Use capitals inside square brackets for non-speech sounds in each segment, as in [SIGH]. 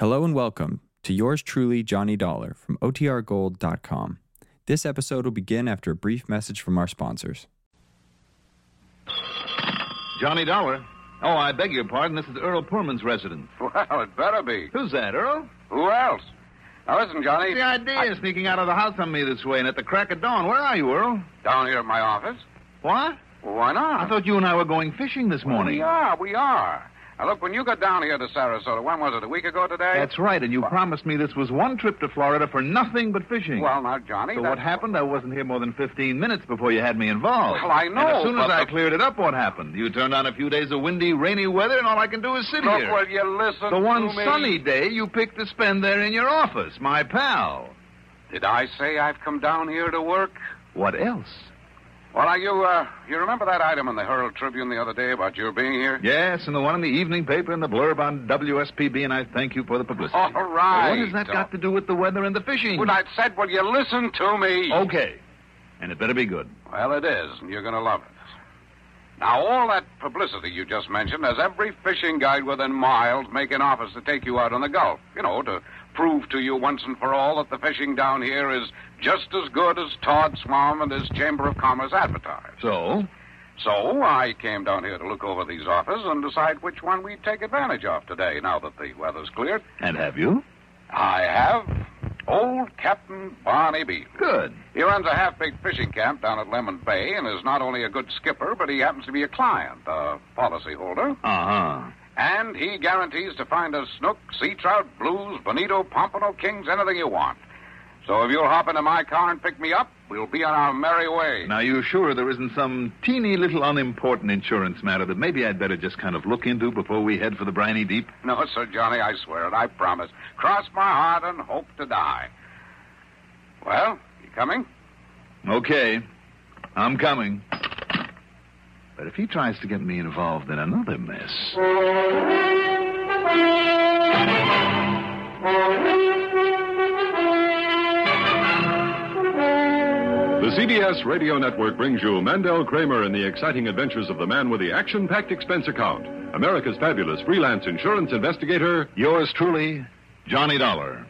Hello and welcome to yours truly, Johnny Dollar from OTRGold.com. This episode will begin after a brief message from our sponsors. Johnny Dollar. Oh, I beg your pardon. This is Earl Poorman's residence. [LAUGHS] Well, it better be. Who's that, Earl? Who else? Now, listen, Johnny. The idea of sneaking out of the house on me this way and at the crack of dawn. Where are you, Earl? Down here at my office. What? Well, why not? I thought you and I were going fishing this morning. We are, we are. Now, look, when you got down here to Sarasota, when was it, a week ago today? That's right, and you promised me this was one trip to Florida for nothing but fishing. Well, now, Johnny, so what happened? I wasn't here more than 15 minutes before you had me involved. Well, I know, And as soon as I the- cleared it up, what happened? You turned on a few days of windy, rainy weather, and all I can do is sit Look, here. will you listen the one sunny day you picked to spend there in your office, my pal. Did I say I've come down here to work? What else? Well, now, you, uh, you remember that item in the Herald Tribune the other day about your being here? Yes, and the one in the evening paper and the blurb on WSPB, and I thank you for the publicity. All right. What has that got to do with the weather and the fishing? Well, I said, will you listen to me? Okay. And it better be good. Well, it is, and you're going to love it. Now, all that publicity you just mentioned has every fishing guide within miles making offers to take you out on the Gulf. You know, to prove to you once and for all that the fishing down here is just as good as Todd Swam and his Chamber of Commerce advertise. So? So I came down here to look over these offers and decide which one we'd take advantage of today, now that the weather's cleared. And have you? I have old Captain Barney Beale. Good. He runs a half-baked fishing camp down at Lemon Bay and is not only a good skipper, but he happens to be a client, a policyholder. Uh-huh. And he guarantees to find us snook, sea trout, blues, bonito, pompano, kings, anything you want. So if you'll hop into my car and pick me up, we'll be on our merry way. Now, you sure there isn't some teeny little unimportant insurance matter that maybe I'd better just kind of look into before we head for the briny deep? [LAUGHS] No, sir, Johnny, I swear it. I promise. Cross my heart and hope to die. Well, you coming? Okay. I'm coming. But if he tries to get me involved in another mess. The CBS Radio Network brings you Mandel Kramer and the exciting adventures of the man with the action packed expense account, America's fabulous freelance insurance investigator. Yours truly, Johnny Dollar.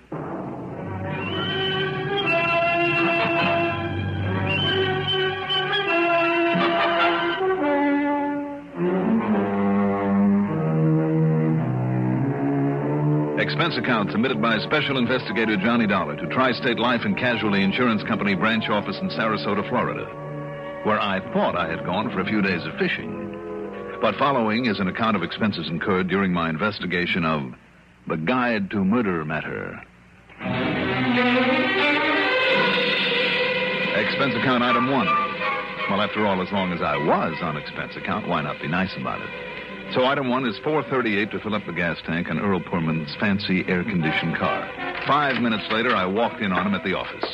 Expense account submitted by Special Investigator Johnny Dollar to Tri State Life and Casualty Insurance Company branch office in Sarasota, Florida, where I thought I had gone for a few days of fishing. But following is an account of expenses incurred during my investigation of the Guide to Murder matter. Expense account item one. Well, after all, as long as I was on expense account, why not be nice about it? So item one is 438 to fill up the gas tank on Earl Poorman's fancy air-conditioned car. Five minutes later, I walked in on him at the office.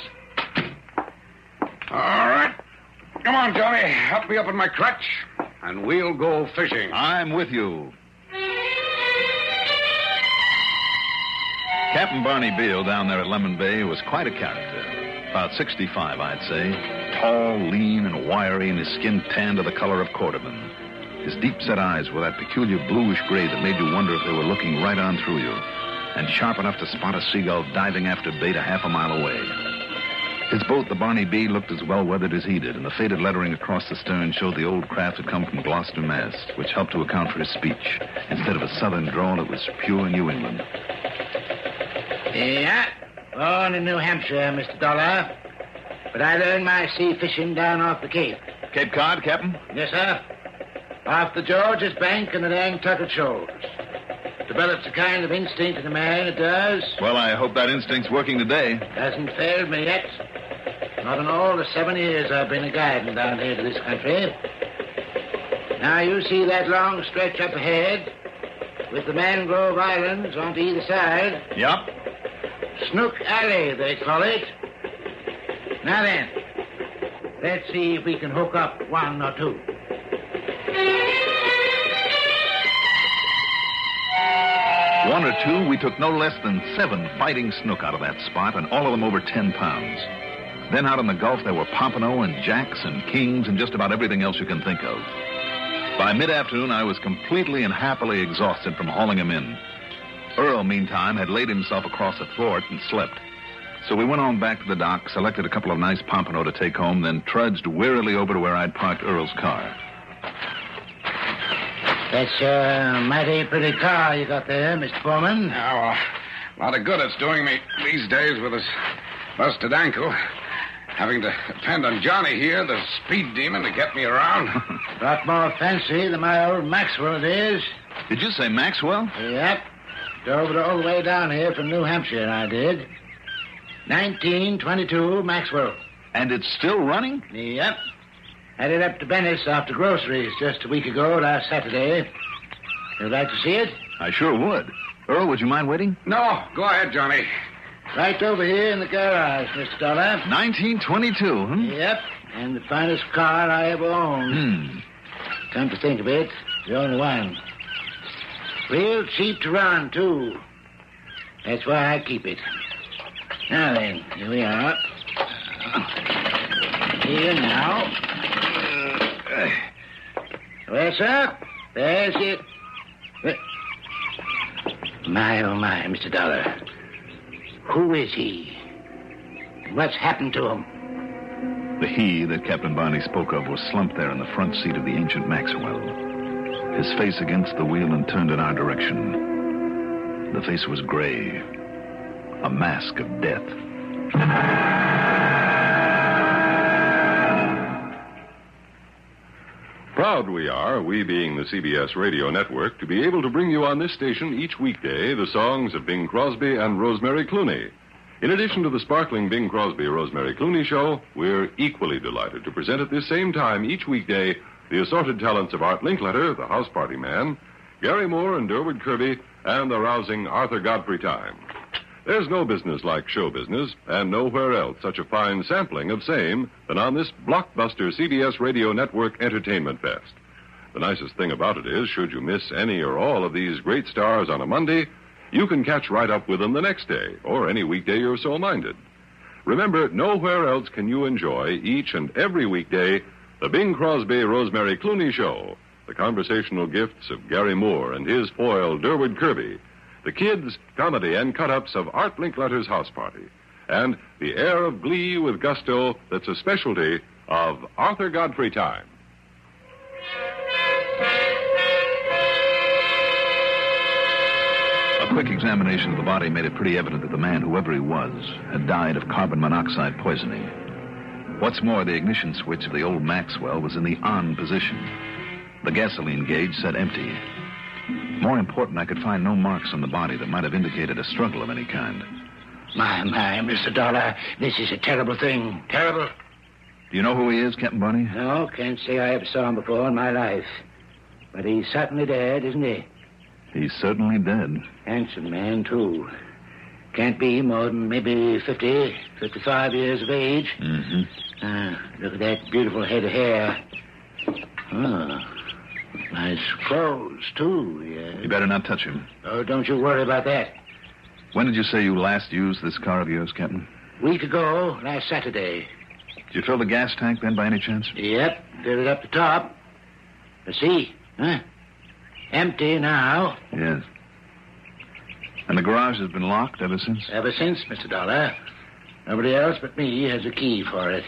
All right. Come on, Johnny. Help me up in my crutch, and we'll go fishing. I'm with you. Captain Barney Beale down there at Lemon Bay was quite a character. About 65, I'd say. Tall, lean, and wiry, and his skin tanned to the color of cordovan. His deep-set eyes were that peculiar bluish gray that made you wonder if they were looking right on through you, and sharp enough to spot a seagull diving after bait a half a mile away. His boat, the Barney B, looked as well weathered as he did, and the faded lettering across the stern showed the old craft had come from Gloucester, Mass., which helped to account for his speech. Instead of a southern drawl, it was pure New England. Yeah, born in New Hampshire, Mr. Dollar. But I learned my sea fishing down off the Cape. Cape Cod, Captain? Yes, sir. Off the George's Bank and the Nantucket Shoals. Develops a kind of instinct in a man, it does. Well, I hope that instinct's working today. Hasn't failed me yet. Not in all the seven years I've been a guiding down here to this country. Now, you see that long stretch up ahead with the mangrove islands on to either side. Yep. Snook Alley, they call it. Now then, let's see if we can hook up one or two. One or two, we took no less than seven fighting snook out of that spot, and all of them over ten pounds. Then out in the Gulf, there were pompano and jacks and kings and just about everything else you can think of. By mid afternoon, I was completely and happily exhausted from hauling them in. Earl, meantime, had laid himself across a thwart and slept. So we went on back to the dock, selected a couple of nice pompano to take home, then trudged wearily over to where I'd parked Earl's car. That's a mighty pretty car you got there, Mr. Poorman. Now, a lot of good it's doing me these days with this busted ankle. Having to depend on Johnny here, the speed demon, to get me around. [LAUGHS] A lot more fancy than my old Maxwell it is. Did you say Maxwell? Yep. Drove it all the way down here from New Hampshire, I did. 1922 Maxwell. And it's still running? Yep. Had it up to Venice after groceries just a week ago, last Saturday. You'd like to see it? I sure would. Earl, would you mind waiting? No, go ahead, Johnny. Right over here in the garage, Mr. Dollar. 1922, hmm? Yep. And the finest car I ever owned. Hmm. Come to think of it, the only one. Real cheap to run, too. That's why I keep it. Now then, here we are. Here now. Well, sir, there's it. My, oh, my, Mr. Dollar. Who is he? What's happened to him? The he that Captain Barney spoke of was slumped there in the front seat of the ancient Maxwell, his face against the wheel and turned in our direction. The face was gray, a mask of death. Proud we are, we being the CBS radio network, to be able to bring you on this station each weekday the songs of Bing Crosby and Rosemary Clooney. In addition to the sparkling Bing Crosby Rosemary Clooney show, we're equally delighted to present at this same time each weekday the assorted talents of Art Linkletter, the house party man, Garry Moore and Durward Kirby, and the rousing Arthur Godfrey Time. There's no business like show business, and nowhere else such a fine sampling of same than on this blockbuster CBS Radio Network Entertainment Fest. The nicest thing about it is, should you miss any or all of these great stars on a Monday, you can catch right up with them the next day, or any weekday you're so minded. Remember, nowhere else can you enjoy each and every weekday the Bing Crosby Rosemary Clooney Show, the conversational gifts of Garry Moore and his foil Durward Kirby, the kids, comedy, and cut ups of Art Linkletter's house party, and the air of glee with gusto that's a specialty of Arthur Godfrey Time. A quick examination of the body made it pretty evident that the man, whoever he was, had died of carbon monoxide poisoning. What's more, the ignition switch of the old Maxwell was in the on position. The gasoline gauge said empty. More important, I could find no marks on the body that might have indicated a struggle of any kind. My, my, Mr. Dollar, this is a terrible thing. Terrible. Do you know who he is, Captain Barney? No, can't say I ever saw him before in my life. But he's certainly dead, isn't he? He's certainly dead. Handsome man, too. Can't be more than maybe 50, 55 years of age. Mm-hmm. Ah, look at that beautiful head of hair. Oh, nice clothes, too, yeah. You better not touch him. Oh, don't you worry about that. When did you say you last used this car of yours, Captain? Week ago, last Saturday. Did you fill the gas tank then, by any chance? Yep, filled it up the top. But see, huh? Empty now. Yes. And the garage has been locked ever since? Ever since, Mr. Dollar. Nobody else but me has a key for it.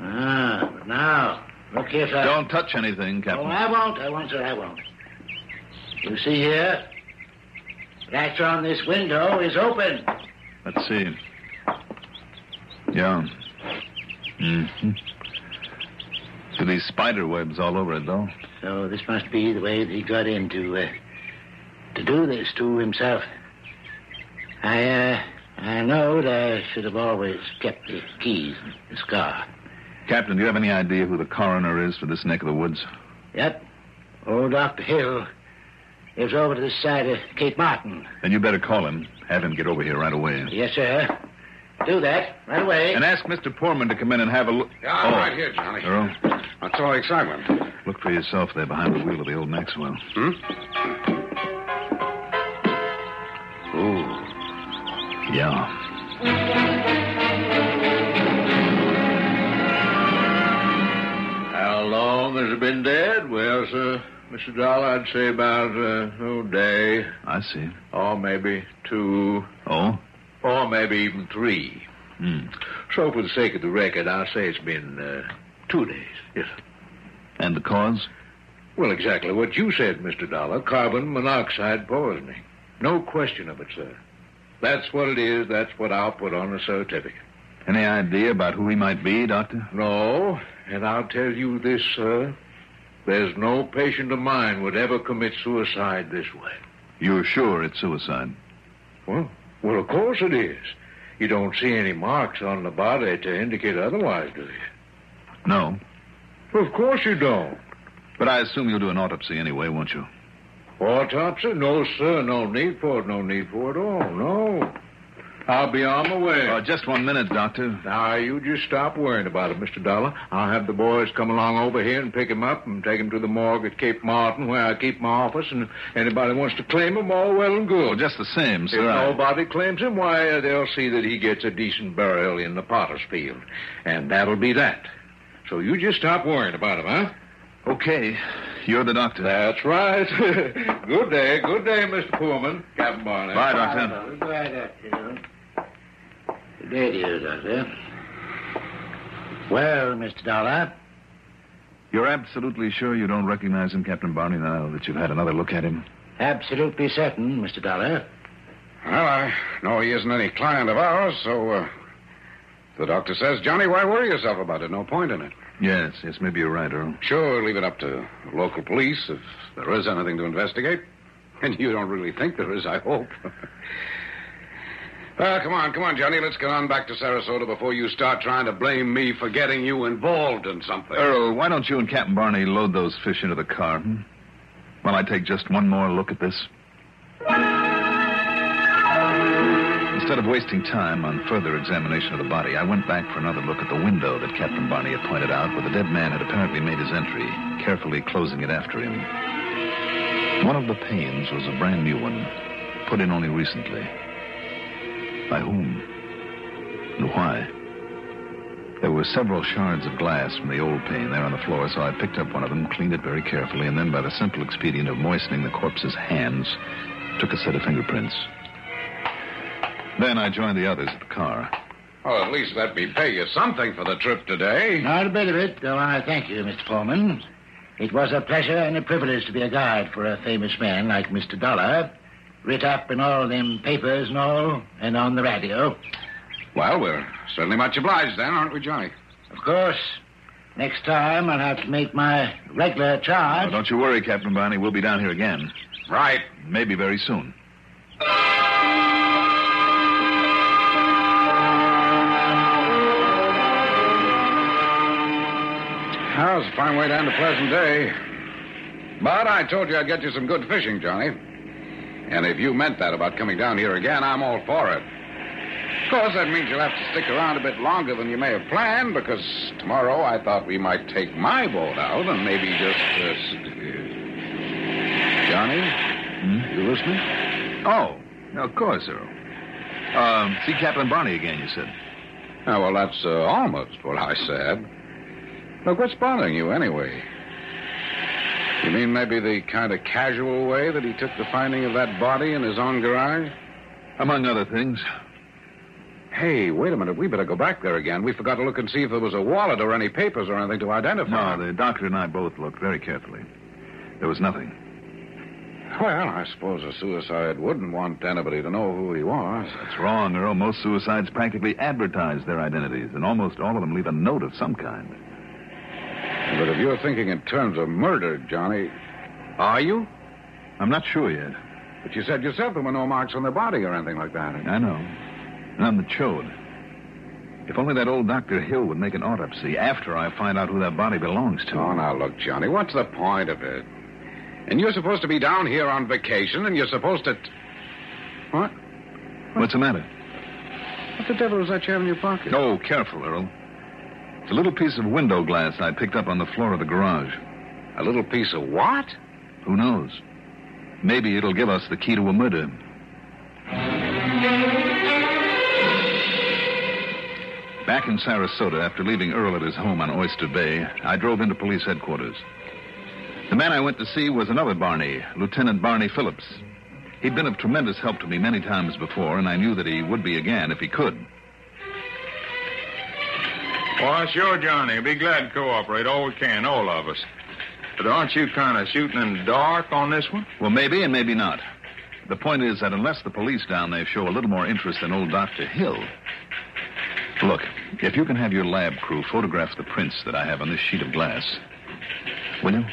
Ah, but now, look here, sir. Don't touch anything, Captain. Oh, Captain. I won't. I won't, sir. I won't. You see here? Latch on this window is open. Let's see. Yeah. Mm-hmm. To these spider webs all over it, though. So this must be the way that he got in to, uh, to do this to himself. I, uh, I know that I should have always kept the keys in this car. Captain, do you have any idea who the coroner is for this neck of the woods? Yep. Old Dr. Hill lives over to this side of Cape Martin. Then you better call him. Have him get over here right away. Yes, sir. Do that right away. And ask Mr. Poorman to come in and have a look. Yeah, I'm Oh. right here, Johnny. Earl, What's all the excitement? look for yourself there behind the wheel of the old Maxwell. Hmm? Ooh. Yeah. Has been dead? Well, sir, Mr. Dollar, I'd say about uh, a day, I see. or maybe two. Oh? or maybe even three. Hmm. So, for the sake of the record, I'll say it's been uh, two days. Yes. sir. And the cause? Well, exactly what you said, Mr. Dollar. Carbon monoxide poisoning. No question of it, sir. That's what it is. That's what I'll put on the certificate. Any idea about who he might be, Doctor? No, and I'll tell you this, sir. There's no patient of mine would ever commit suicide this way. You're sure it's suicide? Well, well, of course it is. You don't see any marks on the body to indicate otherwise, do you? No. Well, of course you don't. But I assume you'll do an autopsy anyway, won't you? Autopsy? No, sir. No need for it. No need for it at all. No. I'll be on my way. Oh, just one minute, Doctor. Now, you just stop worrying about it, Mr. Dollar. I'll have the boys come along over here and pick him up and take him to the morgue at Cape Martin, where I keep my office, and if anybody wants to claim him, all well and good. Well, just the same, if sir. I- nobody claims him, why, uh, they'll see that he gets a decent burial in the potter's field. And that'll be that. So you just stop worrying about him, huh? Okay. You're the doctor. That's right. [LAUGHS] good day. Good day, Mr. Poorman. Captain Barney. Bye, Doctor. Goodbye, Doctor. Good day to you, Doctor. Well, Mr. Dollar, You're absolutely sure you don't recognize him, Captain Barney, now that you've had another look at him? absolutely certain, Mr. Dollar. Well, I know he isn't any client of ours, so uh, the doctor says, Johnny, why worry yourself about it? No point in it. Yes, yes, maybe you're right, Earl. Sure, leave it up to local police if there is anything to investigate. [LAUGHS] And you don't really think there is, I hope. [LAUGHS] well, come on, come on, Johnny. Let's get on back to Sarasota before you start trying to blame me for getting you involved in something. Earl, why don't you and Captain Barney load those fish into the car? Hmm? While I take just one more look at this. Instead of wasting time on further examination of the body, I went back for another look at the window that Captain Barney had pointed out, where the dead man had apparently made his entry, carefully closing it after him. One of the panes was a brand new one, put in only recently. By whom? And why? There were several shards of glass from the old pane there on the floor, so I picked up one of them, cleaned it very carefully, and then, by the simple expedient of moistening the corpse's hands, took a set of fingerprints. Then I joined the others at the car. Well, at least let me pay you something for the trip today. Not a bit of it, though I thank you, Mr. Poorman. It was a pleasure and a privilege to be a guide for a famous man like Mr. Dollar. Writ up in all them papers and all, and on the radio. Well, we're certainly much obliged then, aren't we, Johnny? Of course, next time I'll have to make my regular Now, charge. don't you worry, Captain Barney. We'll be down here again. Right. Maybe very soon. Well, it's a fine way to end a pleasant day. But I told you I'd get you some good fishing, Johnny. And if you meant that about coming down here again, I'm all for it. Of course, that means you'll have to stick around a bit longer than you may have planned, because tomorrow I thought we might take my boat out and maybe just. Uh, uh, Johnny? You listening? Oh, of course, Earl. Um, see Captain Barney again, you said. Oh, well, that's uh, almost what I said. Look, what's bothering you anyway? You mean maybe the kind of casual way that he took the finding of that body in his own garage? Among other things. Hey, wait a minute. We better go back there again. We forgot to look and see if there was a wallet or any papers or anything to identify. No, the doctor and I both looked very carefully. There was nothing. Well, I suppose a suicide wouldn't want anybody to know who he was. That's wrong, Earl. Most suicides practically advertise their identities, and almost all of them leave a note of some kind. But if you're thinking in terms of murder, Johnny. Are you? I'm not sure yet. But you said yourself there were no marks on the body or anything like that. I know. None that showed. If only that old Dr. Hill would make an autopsy after I find out who that body belongs to. Oh, now look, Johnny, what's the point of it? And you're supposed to be down here on vacation, and you're supposed to. What? What's the matter? What the devil is that you have in your pocket? Oh, careful, Earl. It's a little piece of window glass I picked up on the floor of the garage. A little piece of what? Who knows? Maybe it'll give us the key to a murder. Back in Sarasota, after leaving Earl at his home on Oyster Bay, I drove into police headquarters. The man I went to see was another Barney, Lieutenant Barney Phillips. He'd been of tremendous help to me many times before, and I knew that he would be again if he could. Why, sure, Johnny. Be glad to cooperate all we can, all of us. But aren't you kind of shooting in the dark on this one? Well, maybe and maybe not. The point is that unless the police down there show a little more interest in old Dr. Hill. Look, if you can have your lab crew photograph the prints that I have on this sheet of glass, will you?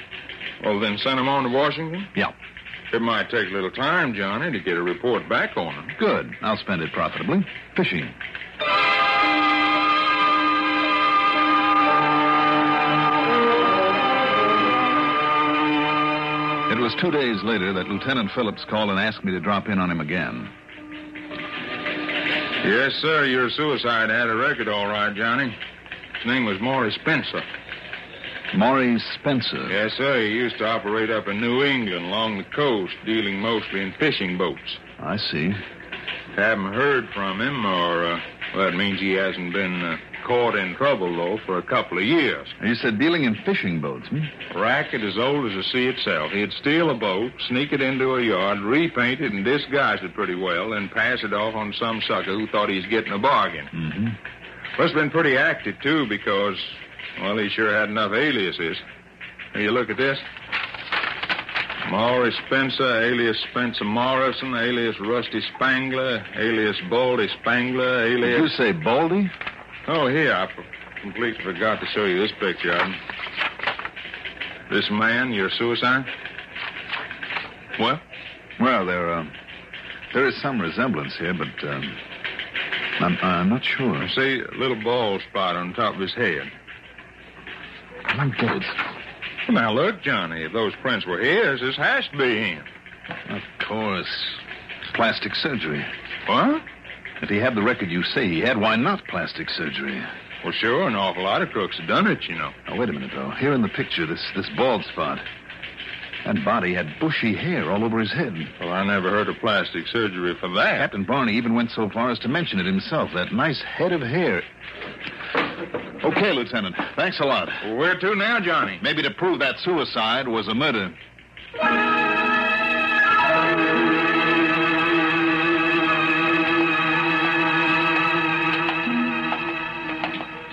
Well, then send them on to Washington? Yeah. It might take a little time, Johnny, to get a report back on them. Good. I'll spend it profitably. Fishing. It was two days later that Lieutenant Phillips called and asked me to drop in on him again. Yes, sir. Your suicide had a record, all right, Johnny. His name was Maury Spencer. Maury Spencer. Yes, sir. He used to operate up in New England along the coast, dealing mostly in fishing boats. I see. Haven't heard from him, or, uh, well, that means he hasn't been uh, caught in trouble, though, for a couple of years. You said dealing in fishing boats, hmm? Racket as old as the sea itself. He'd steal a boat, sneak it into a yard, repaint it, and disguise it pretty well, then pass it off on some sucker who thought he's getting a bargain. Mm-hmm. Must have been pretty active, too, because, well, he sure had enough aliases. Here, you look at this. Maury Spencer, alias Spencer Morrison, alias Rusty Spangler, alias Baldy Spangler, Did alias... you say Baldy? Oh, here, I completely forgot to show you this picture of him. This man, your suicide? What? Well, there, uh, there is some resemblance here, but um, I'm, I'm not sure. See, a little bald spot on top of his head. I don't get. Well, now, look, Johnny, if those prints were his, this has to be him. Of course. Plastic surgery. What? If he had the record you say he had, why not plastic surgery? Well, sure, an awful lot of crooks have done it, you know. Now, wait a minute, though. Here in the picture, this, this bald spot. That body had bushy hair all over his head. Well, I never heard of plastic surgery for that. Captain Barney even went so far as to mention it himself. That nice head of hair. Okay, Lieutenant. Thanks a lot. Well, where to now, Johnny? Maybe to prove that suicide was a murder.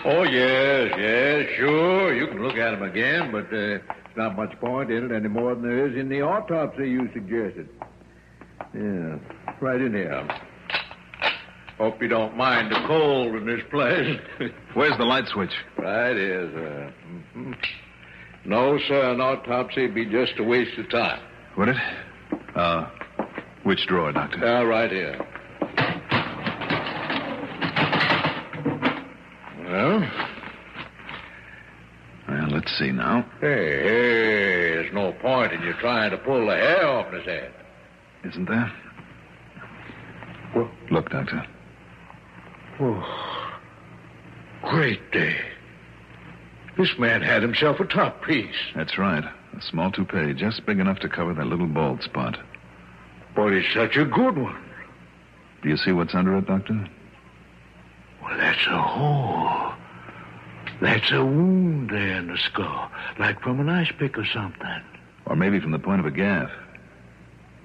Oh, yes, yes, sure. You can look at him again, but uh, not much point in it any more than there is in the autopsy you suggested. Yeah, right in here. Hope you don't mind the cold in this place. [LAUGHS] Where's the light switch? right is. Uh, mhm. No, sir, an autopsy would be just a waste of time. Would it? Uh, which drawer, Doctor? Uh, right here. Well, Well, let's see now. hey, hey, there's no point in you trying to pull the hair off his head. Isn't there? Well- Look, Doctor. Oh, great day. This man had himself a top piece. That's right. A small toupee, just big enough to cover that little bald spot. But it's such a good one. Do you see what's under it, Doctor? Well, that's a hole. That's a wound there in the skull, like from an ice pick or something. Or maybe from the point of a gaff.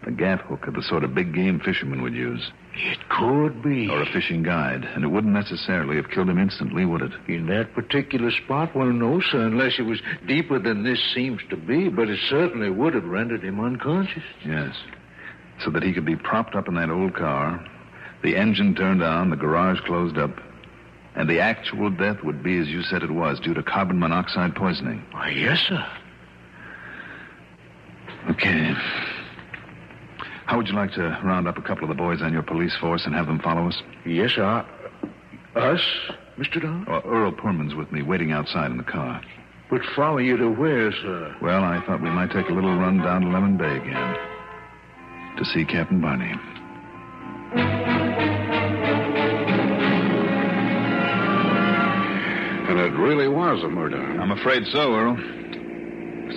A gaff hook of the sort of big game fishermen would use. It could be. Or a fishing guide. And it wouldn't necessarily have killed him instantly, would it? In that particular spot? Well, no, sir, unless it was deeper than this seems to be, but it certainly would have rendered him unconscious. Yes. So that he could be propped up in that old car, the engine turned on, the garage closed up, and the actual death would be as you said it was, due to carbon monoxide poisoning. Why, yes, sir. Okay. How would you like to round up a couple of the boys on your police force and have them follow us? Yes, sir. Us, Mr. Don? Well, Earl Poorman's with me, waiting outside in the car. But follow you to where, sir? Well, I thought we might take a little run down to Lemon Bay again to see Captain Barney. It really was a murder. I'm afraid so, Earl.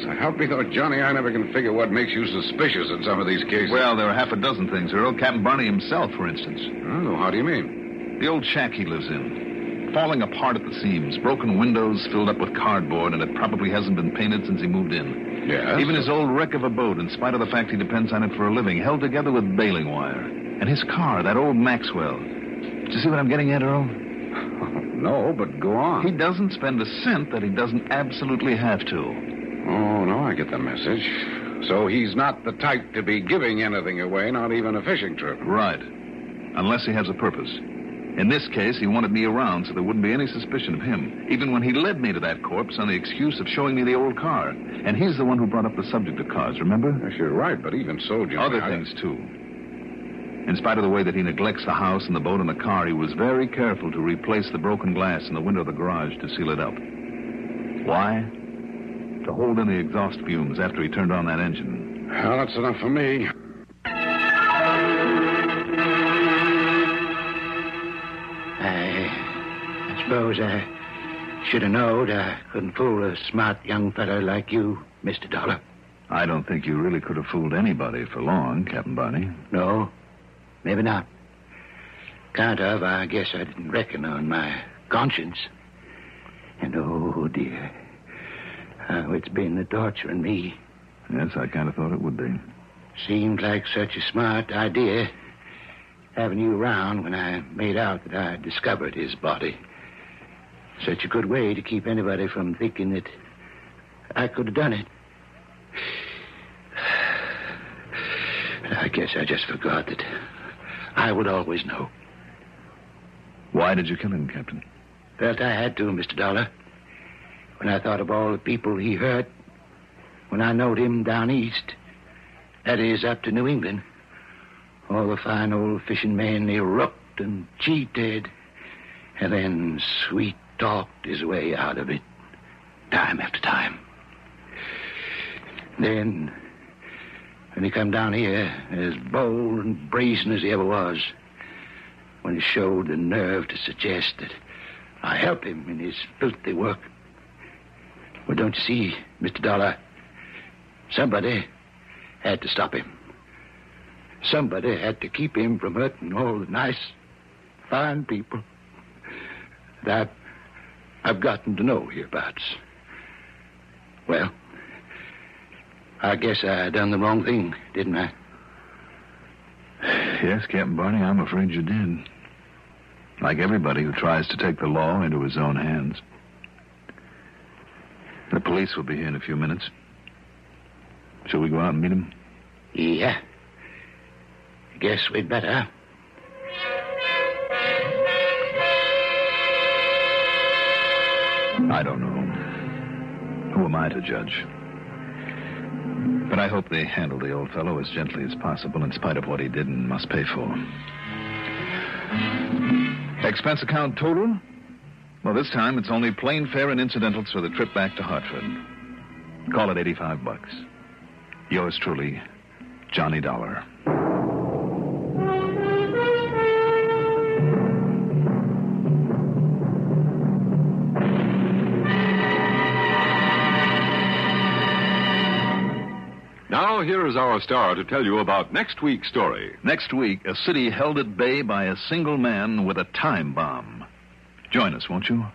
So help me, though, Johnny, I never can figure what makes you suspicious in some of these cases. Well, there are half a dozen things, Earl. Captain Barney himself, for instance. Oh, how do you mean? The old shack he lives in. falling apart at the seams, broken windows filled up with cardboard, and it probably hasn't been painted since he moved in. Yes? Even his old wreck of a boat, in spite of the fact he depends on it for a living, held together with baling wire. And his car, that old Maxwell. Do you see what I'm getting at, Earl? [LAUGHS] No, but go on. He doesn't spend a cent that he doesn't absolutely have to. Oh, no, I get the message. So he's not the type to be giving anything away, not even a fishing trip. Right. Unless he has a purpose. In this case, he wanted me around so there wouldn't be any suspicion of him, even when he led me to that corpse on the excuse of showing me the old car. And he's the one who brought up the subject of cars, remember? Yes, you're right, but even so, Jimmy. Other I- things, too. In spite of the way that he neglects the house and the boat and the car, he was very careful to replace the broken glass in the window of the garage to seal it up. Why? To hold in the exhaust fumes after he turned on that engine. Well, that's enough for me. I, I suppose I should have known I couldn't fool a smart young fellow like you, Mr. Dollar. I don't think you really could have fooled anybody for long, Captain Barney. No, maybe not. Kind of, I guess I didn't reckon on my conscience. And oh, dear, how it's been the torture torturing me. Yes, I kind of thought it would be. Seemed like such a smart idea having you around when I made out that I discovered his body. Such a good way to keep anybody from thinking that I could have done it. [SIGHS] But I guess I just forgot that I would always know. Why did you kill him, Captain? Felt I had to, Mr. Dollar. When I thought of all the people he hurt, when I knowed him down east, that is, up to New England, all the fine old fishing men he rooked and cheated, and then sweet talked his way out of it, time after time. Then, when he come down here, as bold and brazen as he ever was, when he showed the nerve to suggest that I helped him in his filthy work. Well, don't you see, Mr. Dollar? Somebody had to stop him. Somebody had to keep him from hurting all the nice, fine people that I've gotten to know hereabouts. Well, I guess I done the wrong thing, didn't I? Yes, Captain Barney, I'm afraid you did. Like everybody who tries to take the law into his own hands. The police will be here in a few minutes. Shall we go out and meet them? Yeah. Guess we'd better. I don't know. Who am I to judge? But I hope they handle the old fellow as gently as possible in spite of what he did and must pay for. Expense account total? Well, this time it's only plane fare and incidentals for the trip back to Hartford. Call it 85 bucks. Yours truly, Johnny Dollar. Our star to tell you about next week's story. Next week, a city held at bay by a single man with a time bomb. Join us, won't you?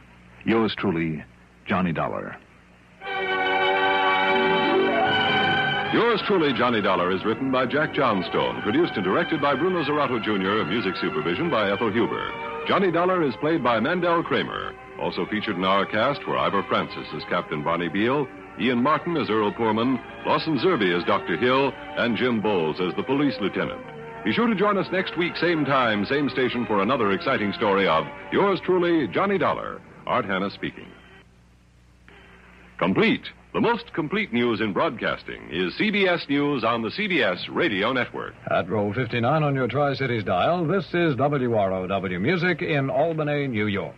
Yours truly, Johnny Dollar. Yours truly, Johnny Dollar, is written by Jack Johnstone, produced and directed by Bruno Zirato Jr., music supervision by Ethel Huber. Johnny Dollar is played by Mandel Kramer. Also featured in our cast were Ivor Francis as Captain Barney Beale, Ian Martin as Earl Poorman, Lawson Zerbe as Dr. Hill, and Jim Boles as the police lieutenant. Be sure to join us next week, same time, same station, for another exciting story of yours truly, Johnny Dollar. Art Hanna speaking. Complete. The most complete news in broadcasting is CBS News on the CBS Radio Network. At roll 59 on your Tri Cities dial, this is WROW Music in Albany, New York.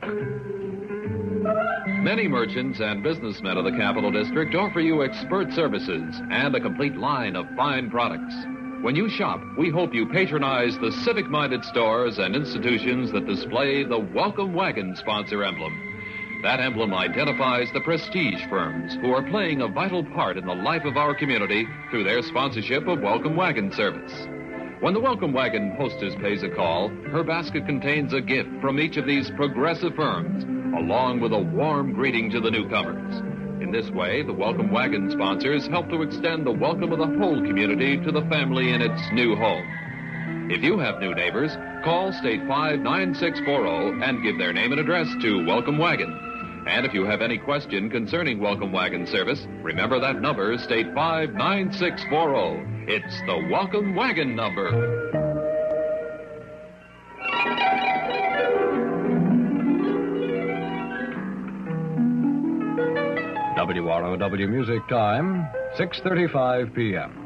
Many merchants and businessmen of the Capital District offer you expert services and a complete line of fine products. When you shop, we hope you patronize the civic minded stores and institutions that display the Welcome Wagon sponsor emblem. That emblem identifies the prestige firms who are playing a vital part in the life of our community through their sponsorship of Welcome Wagon Service. When the welcome wagon hostess pays a call, her basket contains a gift from each of these progressive firms, along with a warm greeting to the newcomers. In this way, the welcome wagon sponsors help to extend the welcome of the whole community to the family in its new home. If you have new neighbors, call State 59640 and give their name and address to Welcome Wagon. And if you have any question concerning Welcome Wagon service, remember that number, State 59640. It's the Welcome Wagon number. WROW Music Time, 6.35 p.m.